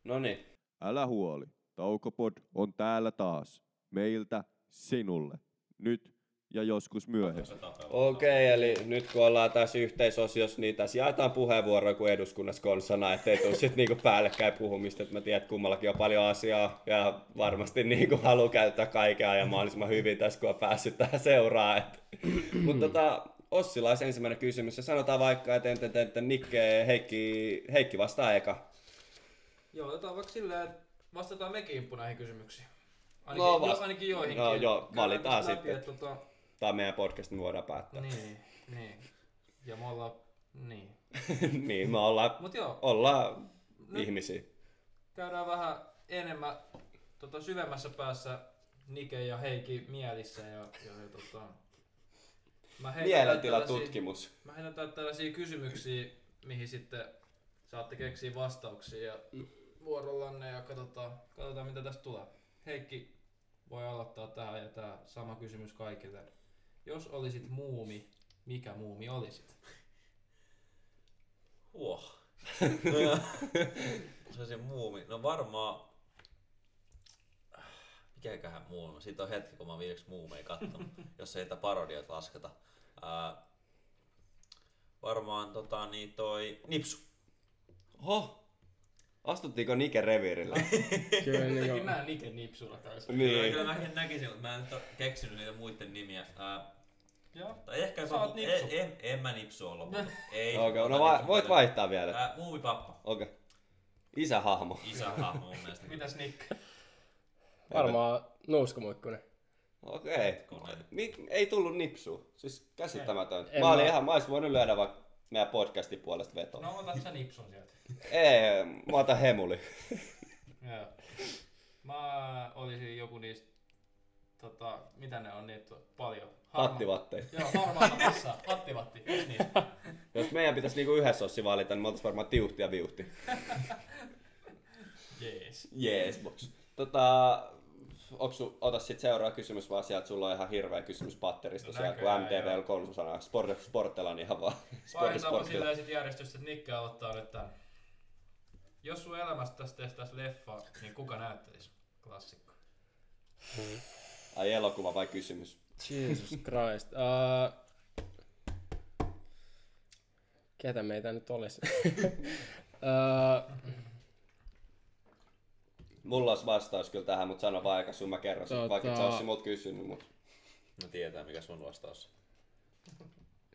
No niin, Älä huoli, Taukopod on täällä taas. Meiltä sinulle. Nyt ja joskus myöhemmin. Okei, eli nyt kun ollaan tässä yhteisosiossa, niin tässä jaetaan puheenvuoroja kuin eduskunnassa konsana, ettei tule sitten niinku päällekkäin puhumista, että mä tiedän, että kummallakin on paljon asiaa ja varmasti niinku haluaa käyttää kaikkea ja mahdollisimman hyvin tässä, kun on päässyt tähän seuraan. Mutta tota, Ossilla olisi ensimmäinen kysymys ja sanotaan vaikka, että, että, että, että Nikke Heikki, Heikki vastaa eka. Joo, otetaan vaikka silleen, että vastataan mekin näihin kysymyksiin. Ainakin, No, vast- jo, ainakin joihinkin. No, joo, valitaan tästä läpi, sitten. Että, tota, Tämä on meidän podcast, me voidaan päättää. Niin, niin, niin. Ja me ollaan, niin. niin me ollaan, Mut joo, ollaan Nyt- ihmisiä. käydään vähän enemmän tota, syvemmässä päässä Nike ja Heikki mielissä ja, ja, ja tota, mä Mielentilatutkimus. Mä heitän tällaisia kysymyksiä, mihin sitten saatte keksiä vastauksia ja vuorollanne ja katsotaan, katsotaan mitä tästä tulee. Heikki voi aloittaa tähän ja tämä sama kysymys kaikille. Jos olisit muumi, mikä muumi olisit? Huoh. se on se muumi. No varmaan... Mikäköhän muumi? Siitä on hetki, kun mä viimeksi muumeja kattonut, jos ei niitä parodioita lasketa. Ää, varmaan tota, niin toi Nipsu. Oho! Astuttiinko Nike reviirille? Kyllä niin kuin, mä Nike nipsulla taisi. Kyllä, niin. kyllä mäkin näkisin, mutta mä en nyt keksinyt niitä muiden nimiä. Ää, Joo. tai ehkä Sä oot en, Nipsu. en, en, mä Nipsu ole lopulta. Ei. Okei, ota no va- voit paljon. vaihtaa vielä. Ää, muumipappa. Okei. Isähahmo. Isä hahmo mun mielestä. Mitäs Nick? varmaan nuuskamuikkunen. Okei. Mi- ei tullut nipsu. Siis käsittämätöntä. En Mä olin mä- ihan, mä olisin voinut lyödä vaikka meidän podcastin puolesta vetoa. No otat sä nipsun sieltä. Ei, mä otan hemuli. Joo. Mä olisin joku niistä, tota, mitä ne on niitä paljon? Hattivattei. Joo, harmaata massaa. Hattivatti, just niin. Jos meidän pitäisi niinku yhdessä ossi valita, niin me oltais varmaan tiuhti ja viuhti. Jees. Jees, box. Tota, onks su, ota sit seuraava kysymys vaan sieltä, sulla on ihan hirveä kysymys patterista No siellä, kun MTV on sana. Sport, sportella, niin ihan vaan. Sportti, Vaihdetaan sportilla. silleen sit järjestystä, että Nikke aloittaa nyt tän. Jos sun elämästä tästä tehtäis leffa, niin kuka näyttelisi? Klassikko. Ai elokuva vai kysymys? Jesus Christ. Uh, ketä meitä nyt olisi? uh, Mulla olisi vastaus kyllä tähän, mutta sano vaan aika sun mä kerron tota... Tota- vaikka et sä ois multa kysynyt, mut. No tietää mikä sun vastaus.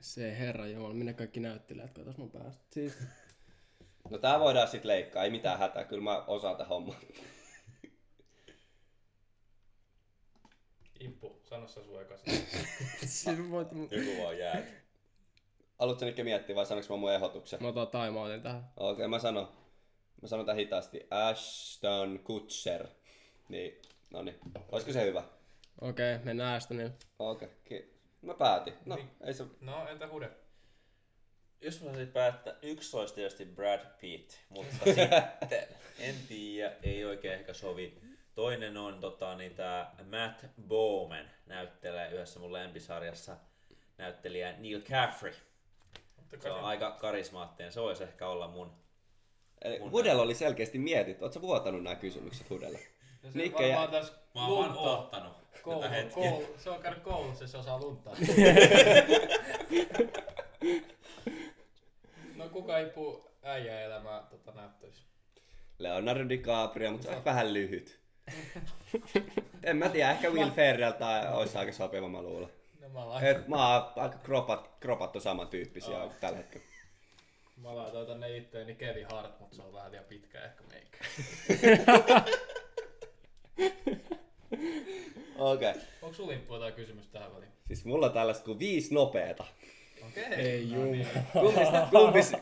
se herra jumala, minne kaikki näyttelijät, katos mun päästä. Siis, No tää voidaan sit leikkaa, ei mitään hätää, kyllä mä osaan tätä hommaa. Imppu, sano sä sun ekas. siis voit, Joku vaan jää. Haluatko Nikke miettiä vai sanoinko mä mun ehdotuksen? mä otan timeoutin tähän. Okei, okay, mä sanon. Mä sanon tän hitaasti. Ashton Kutcher. Niin, no niin. Olisiko se hyvä? Okei, okay, mennään Astonille. Okei, okay. mä päätin. No, Niin. ei se... No, entä Hude? Jos mä saisin päättää, yksi olisi tietysti Brad Pitt, mutta sitten en tiedä, ei oikein ehkä sovi. Toinen on tota, niin tää Matt Bowman, näyttelee yhdessä mun lempisarjassa näyttelijä Neil Caffrey. Se on aika karismaattinen, se voisi ehkä olla mun. Eli Hudella oli selkeästi mietitty. Sä vuotanut nämä kysymykset Hudelle? Se Nikke varmaan ja- tässä Mä oon vaan oottanut Koulu, tätä hetkeä. koulu, se on käynyt koulussa ja se osaa luntaa. no kuka ippuu äijä elämää tota näyttelisi? Leonardo DiCaprio, mutta se on vähän lyhyt. en mä tiedä, ehkä Will Ferrell tai olisi aika sopiva, mä luulen. No Mä Et mä oon aika kropat, kropattu samantyyppisiä Aa. tällä hetkellä. Mä laitan tänne itteeni Kevin Hart, mutta se on vähän liian pitkä ehkä meikä. Okei. Okay. Onko sulla limppu jotain kysymys tähän väliin? Siis mulla on tällaista kuin viisi nopeeta. Okei. Ei No juu. niin. Kumpis, kumpis,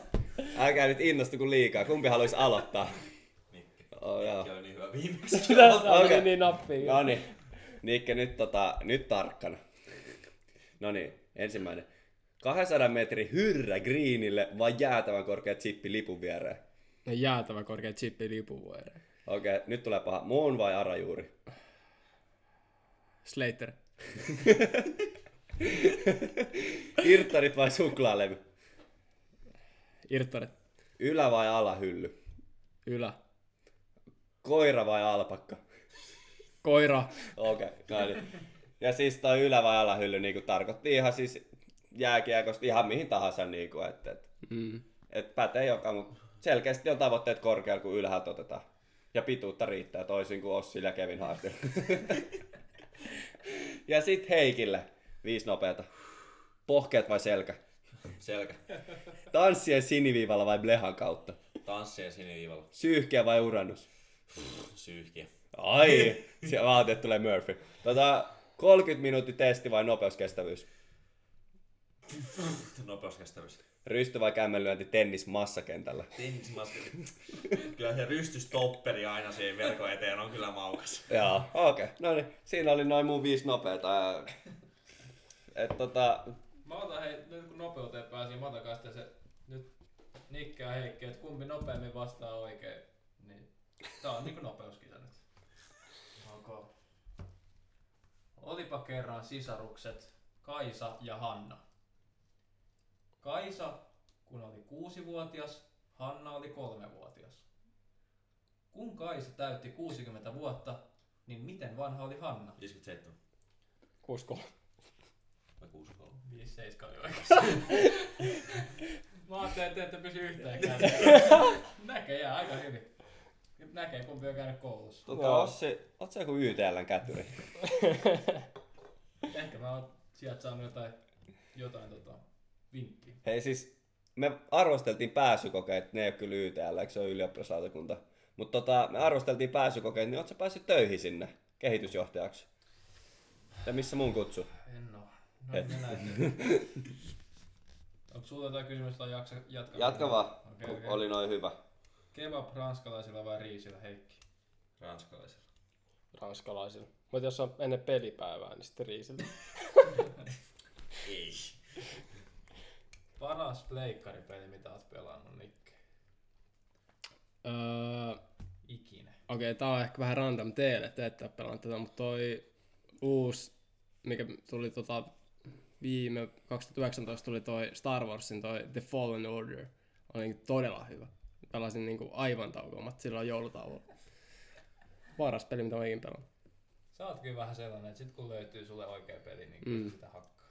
älkää nyt innostu kun liikaa. Kumpi haluaisi aloittaa? Mikki. Oh, joo. Mikki oli niin hyvä viimeksi. Okei. meni niin nappiin. No niin. Niikke nyt, tota, nyt tarkkana. No niin, ensimmäinen. 200 metri hyrrä greenille vai jäätävän korkea chippi lipun viereen? No jäätävä korkea chippi lipuvuoreen. Okei, okay, nyt tulee paha. Muun vai arajuuri? Slater. Irttarit vai suklaalevy? Irttaret. Ylä vai alahylly? Ylä. Koira vai alpakka? Koira. Okei, okay, no niin. Ja siis toi ylä- vai alahylly niin tarkoitti ihan siis jääkiekosta ihan mihin tahansa, niin kuin, että, että, Mm. että pätee joka, mutta selkeästi on tavoitteet korkealla, kun ylhäältä otetaan. Ja pituutta riittää toisin kuin Ossi ja Kevin Hartilla. ja sit Heikille, viisi nopeata. Pohkeet vai selkä? Selkä. Tanssien siniviivalla vai blehan kautta? Tanssien siniviivalla. Syyhkiä vai uranus? Syyhkiä. Ai, ajattelin, että tulee Murphy. Tota, 30 minuutin testi vai nopeuskestävyys? Nopeuskestävyys. Rysty vai kämmenlyönti tennis massakentällä? Tennismaski. Kyllä se rystystopperi aina siihen verkon eteen on kyllä maukas. Joo, okei. Okay. No niin, siinä oli noin mun viisi nopeeta. Et tota, Mä otan hei, nyt kun nopeuteen pääsin, mä otan kai sitten se nyt Nikke ja Heikki, että kumpi nopeammin vastaa oikein. Niin, tää on niinku nopeuskisa nyt. Okay. Olipa kerran sisarukset Kaisa ja Hanna. Kaisa, kun oli kuusivuotias, Hanna oli kolmevuotias. Kun Kaisa täytti 60 vuotta, niin miten vanha oli Hanna? 57 Kusko. vai 63. 5 7 oli oikeassa. Mä ajattelin, että ette pysy yhteenkään. Näkee jää aika hyvin. Nyt näkee kumpi on käynyt koulussa. tota Joo. Ossi, oot sä joku YTLn kätyri? Ehkä mä oon sieltä saanut jotain, jotain tota, vinkkiä. Hei siis, me arvosteltiin pääsykokeet, ne ei ole kyllä YTL, eikö se ole ylioppilaslautakunta. Mutta tota, me arvosteltiin pääsykokeet, niin oot sä päässyt töihin sinne kehitysjohtajaksi? Ja missä mun kutsu? En oo. No Et. Onko sulla jotain kysymystä tai jaksa, jatka? Jatka vaan, kun okei. oli noin hyvä. Kebab ranskalaisilla vai riisillä, Heikki? Ranskalaisilla. Ranskalaisilla. Mutta jos on ennen pelipäivää, niin sitten riisillä. Ei. Paras pleikkaripeli, mitä oot pelannut, Nikke? Öö, Ikinä. Okei, tää on ehkä vähän random teille, te ette ole pelannut tätä, mutta toi uusi, mikä tuli tota viime 2019 tuli toi Star Warsin toi The Fallen Order. Oli niinku todella hyvä. Pelasin niinku aivan taukoamatta silloin joulutauolla. Paras peli, mitä mä ikinä pelannut. Sä oot kyllä vähän sellainen, että sit kun löytyy sulle oikea peli, niin Mm. sitä hakkaa.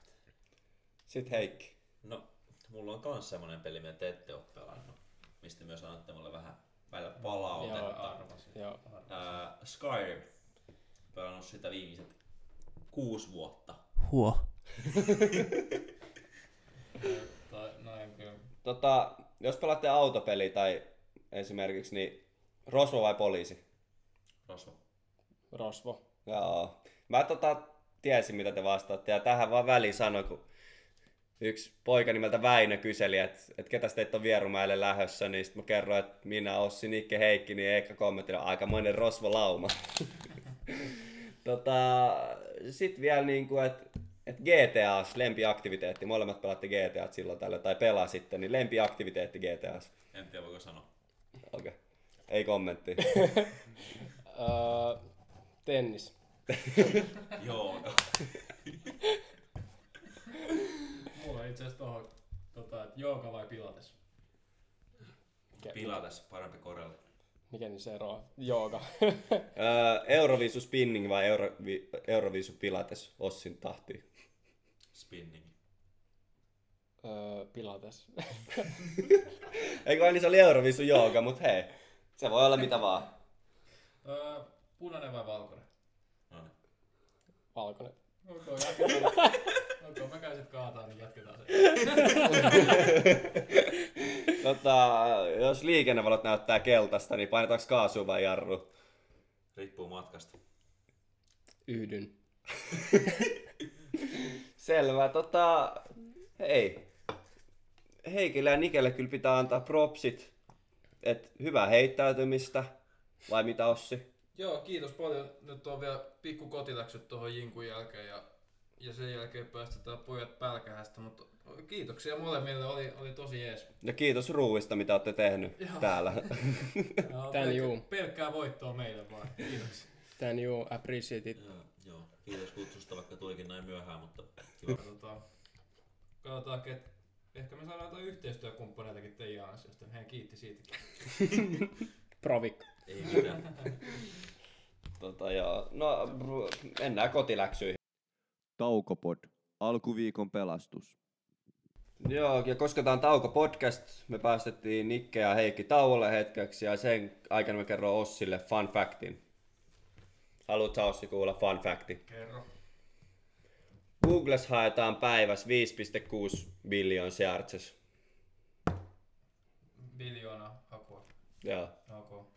Sitten Heikki. No, mulla on kans semmonen peli, mitä te ette oo pelannut. Mistä myös annatte mulle vähän välillä Joo, palautetta. arvasin. Joo. Arvasin. Ää, Skyrim. Pelannut sitä viimeiset kuusi vuotta. Noin kyllä. Tota, jos pelaatte autopeli tai esimerkiksi, niin rosvo vai poliisi? Rosvo. Rosvo. Joo. Mä tota, tiesin, mitä te vastaatte, ja tähän vaan väliin sanoin, kun yksi poika nimeltä Väinö kyseli, että et ketä teitä on Vierumäelle lähössä, niin sitten mä kerroin, että minä, Ossi, Nikke, Heikki, niin Eikka kommentti, aikamoinen rosvolauma. tota, sitten vielä niin kuin, että et GTA, lempiaktiviteetti, molemmat pelaatte GTA silloin tällä, tai pelaa sitten, niin lempiaktiviteetti GTA. En tiedä voiko sanoa. Okei. Okay. Ei kommentti. Tennis. Joo. Itse asiassa tohon, tota, että jooga vai pilates? Mikä, Pilates, parempi korelle. mikä niin se ero? Jooga. Euroviisu spinning vai Eurovi, Euroviisu pilates Ossin tahtiin? Spinning. öö, pilates. Eikö niin se oli Euroviisu jooga, mut hei. Se voi olla mitä vaan. Öö, punainen vai valkoinen? No niin. Valkoinen. Okay, Okay, mä käyn sit niin jatketaan se. Tota, jos liikennevalot näyttää keltaista, niin painetaanko kaasua vai jarru? Riippuu matkasta. Yhdyn. Selvä, tota, hei. Heikille ja Nikelle kyllä pitää antaa propsit. Et hyvää heittäytymistä. Vai mitä Ossi? Joo, kiitos paljon. Nyt on vielä pikku kotiläksyt tuohon Jinkun jälkeen ja, ja sen jälkeen päästetään pojat pälkähästä, mutta kiitoksia molemmille, oli, oli tosi jees. Ja kiitos ruuista, mitä olette tehnyt Joo. täällä. Joo, Tän juu. pelkkä, pelkkää voittoa meille vaan. Kiitoksia. Tän you appreciate it. Joo, joo. Kiitos kutsusta, vaikka tulikin näin myöhään, mutta kiva. Tota, katsotaan, ket, ehkä me saadaan jotain yhteistyökumppaneitakin teidän ansiosta. Hän kiitti siitäkin. Provik. Ei mitään. tota, joo. No, br- mennään kotiläksyihin. Taukopod. Alkuviikon pelastus. Joo, ja koska tää on tauko podcast, me päästettiin Nikke ja Heikki tauolle hetkeksi ja sen aikana me kerron Ossille fun factin. Haluatko Ossi kuulla fun facti? Kerro. Googles haetaan päivässä 5,6 billion searches. Biljoona hakua. Joo. Ok.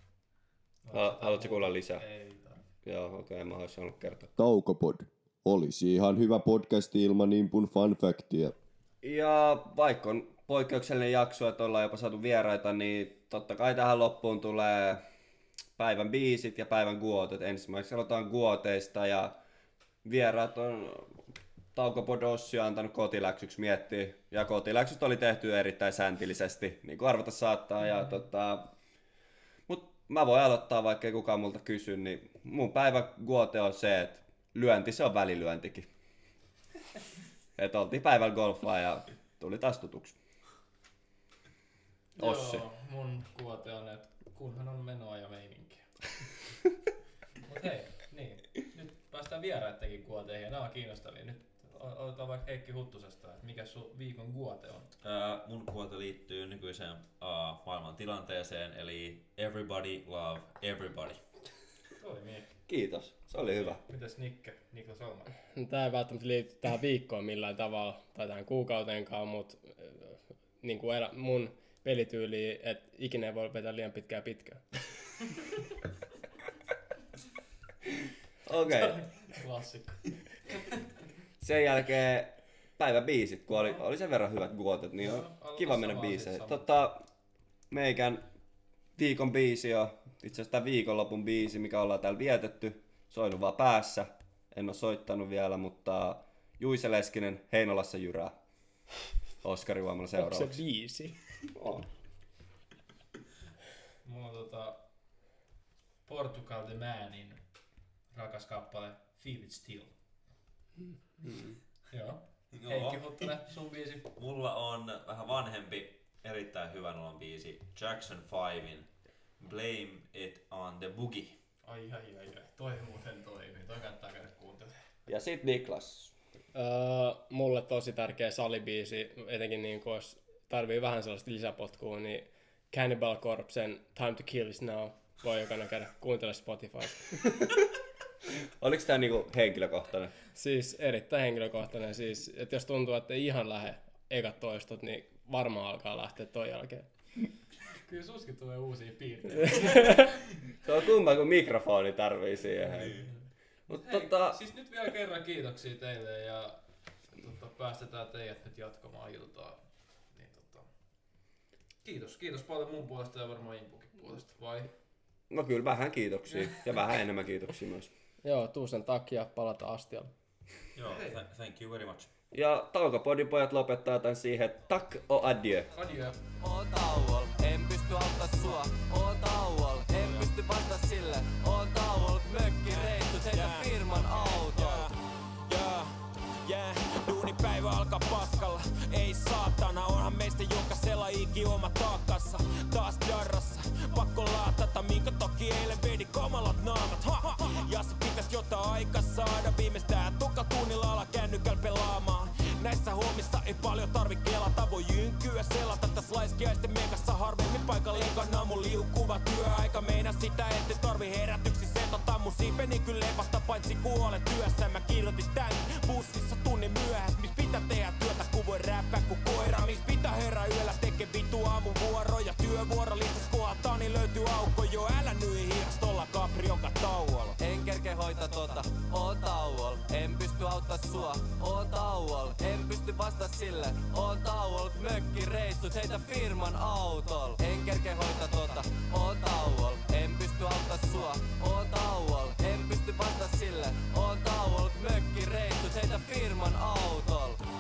Ha- haluatko kuulla lisää? Ei. Joo, okei, okay, mä olisin halunnut kertoa. Taukopod. Olisi ihan hyvä podcasti ilman impun fun factia. Ja vaikka on poikkeuksellinen jakso, että ollaan jopa saatu vieraita, niin totta kai tähän loppuun tulee päivän biisit ja päivän guotet. Ensimmäiseksi aloitetaan guoteista ja vieraat on Taukopod Ossi on antanut kotiläksyksi miettiä. Ja kotiläksyt oli tehty erittäin säntillisesti, niin kuin arvata saattaa. Ja tota, mut mä voin aloittaa, vaikka ei kukaan multa kysy, niin mun päivän guote on se, että lyönti se on välilyöntikin. Että oltiin päivällä golfaa ja tuli taas tutuksi. Ossi. Joo, mun kuote on, että kunhan on menoa ja meininkiä. Mut hei, niin. Nyt päästään vieraittekin kuoteihin ja nämä on kiinnostavia. Nyt otetaan vaikka Heikki Huttusesta, että mikä sun viikon kuote on. Ää, mun kuote liittyy nykyiseen aa, maailman tilanteeseen, eli everybody love everybody. Toimii. Kiitos, se oli hyvä. Mitäs Nikke, Niklas Olman? No, Tää ei välttämättä liity tähän viikkoon millään tavalla tai tähän kuukauteenkaan, mutta niin kuin elä, mun pelityyli, että ikinä ei voi vetää liian pitkää pitkään. Okei, okay. Klassikko. sen jälkeen päivän biisit, kun oli, oli sen verran hyvät guotet, niin aloita kiva mennä biiseihin. Tota, meikän viikon biisi on itse asiassa viikonlopun biisi, mikä ollaan täällä vietetty. Soinut vaan päässä. En ole soittanut vielä, mutta Juise Leskinen Heinolassa jyrää. Oskari Huomalla Onko se seuraavaksi. biisi? On. Mulla on tota Portugal The Manin rakas kappale Feel It Still. Joo. Heikki Huttunen, sun biisi. Mulla on vähän vanhempi, erittäin hyvän olon biisi Jackson 5in Blame It on the Boogie. Ai ai ai ai, toi muuten toimii. Toi kannattaa käydä kuuntelemaan. Ja sit Niklas. Öö, mulle tosi tärkeä salibiisi, etenkin niin kun jos tarvii vähän sellaista lisäpotkua, niin Cannibal Corpsen Time to Kill is Now voi jokainen käydä kuuntelemaan Spotify. Oliko tää niinku henkilökohtainen? Siis erittäin henkilökohtainen, siis, että jos tuntuu, että ei ihan lähde ekat toistot, niin varmaan alkaa lähteä toi jälkeen. Kyllä suskin tulee uusia piirteitä. Se on kumma, kun mikrofoni tarvii siihen. Mut Hei, tota, Siis nyt vielä kerran kiitoksia teille ja tota, päästetään teidät nyt jatkamaan iltaa. Niin, tota, kiitos, kiitos paljon mun puolesta ja varmaan Impukin puolesta. Vai? no kyllä vähän kiitoksia. Ja vähän enemmän kiitoksia myös. Joo, Tuusen takia palata astialle. Joo, th- thank you very much. Ja Taukopodin pojat lopettaa tän siihen, tak o adieu. Adieu. Oon tauol, en pysty auttaa sua. Oon tauol, en pysty vasta sille. Oon tauol, mökkireissut, heitä firman auto. Yeah, yeah. Duunipäivä alkaa paskalla. Ei saatana, onhan meistä jokaisella iki oma taakassa. Taas darrassa, pakko laatata, minkä toki eilen vedi kamalat naamat. Ha, ha. Ja se pitäis jotain aika saada, viimeistään tukatunnilla ala kännykäl pelaamaan. Näissä huomissa ei paljon tarvi kelata. Voi jynkyä selata täs laiskiaisten mekassa Harvemmin paikka liikaa mun liukuva työaika Meina sitä ette tarvi herätyksi. Setata Mun siipeni kyllä lepasta paitsi kuole työssä. Mä kirjoitin tän bussissa tunnin myöhässä. Mis pitää tehdä työtä kun voi räppää ku koira. Mis pitää herää yöllä teke vitu aamuvuoroja Työvuoro lisäs kohataan niin löytyy aukko. Jo älä nyi Kaprioka tauolla. En kerke hoita tota, oon tauolla. En pysty auttaa sua, oon tauolla. En pysty vasta sille, oon tauolla. Mökki reissut, heitä firman autolla. En kerke hoita tota, oon tauolla. En pysty auttaa sua, oon tauolla. En pysty vasta sille, oon tauolla. Mökki reissut, heitä firman autolla.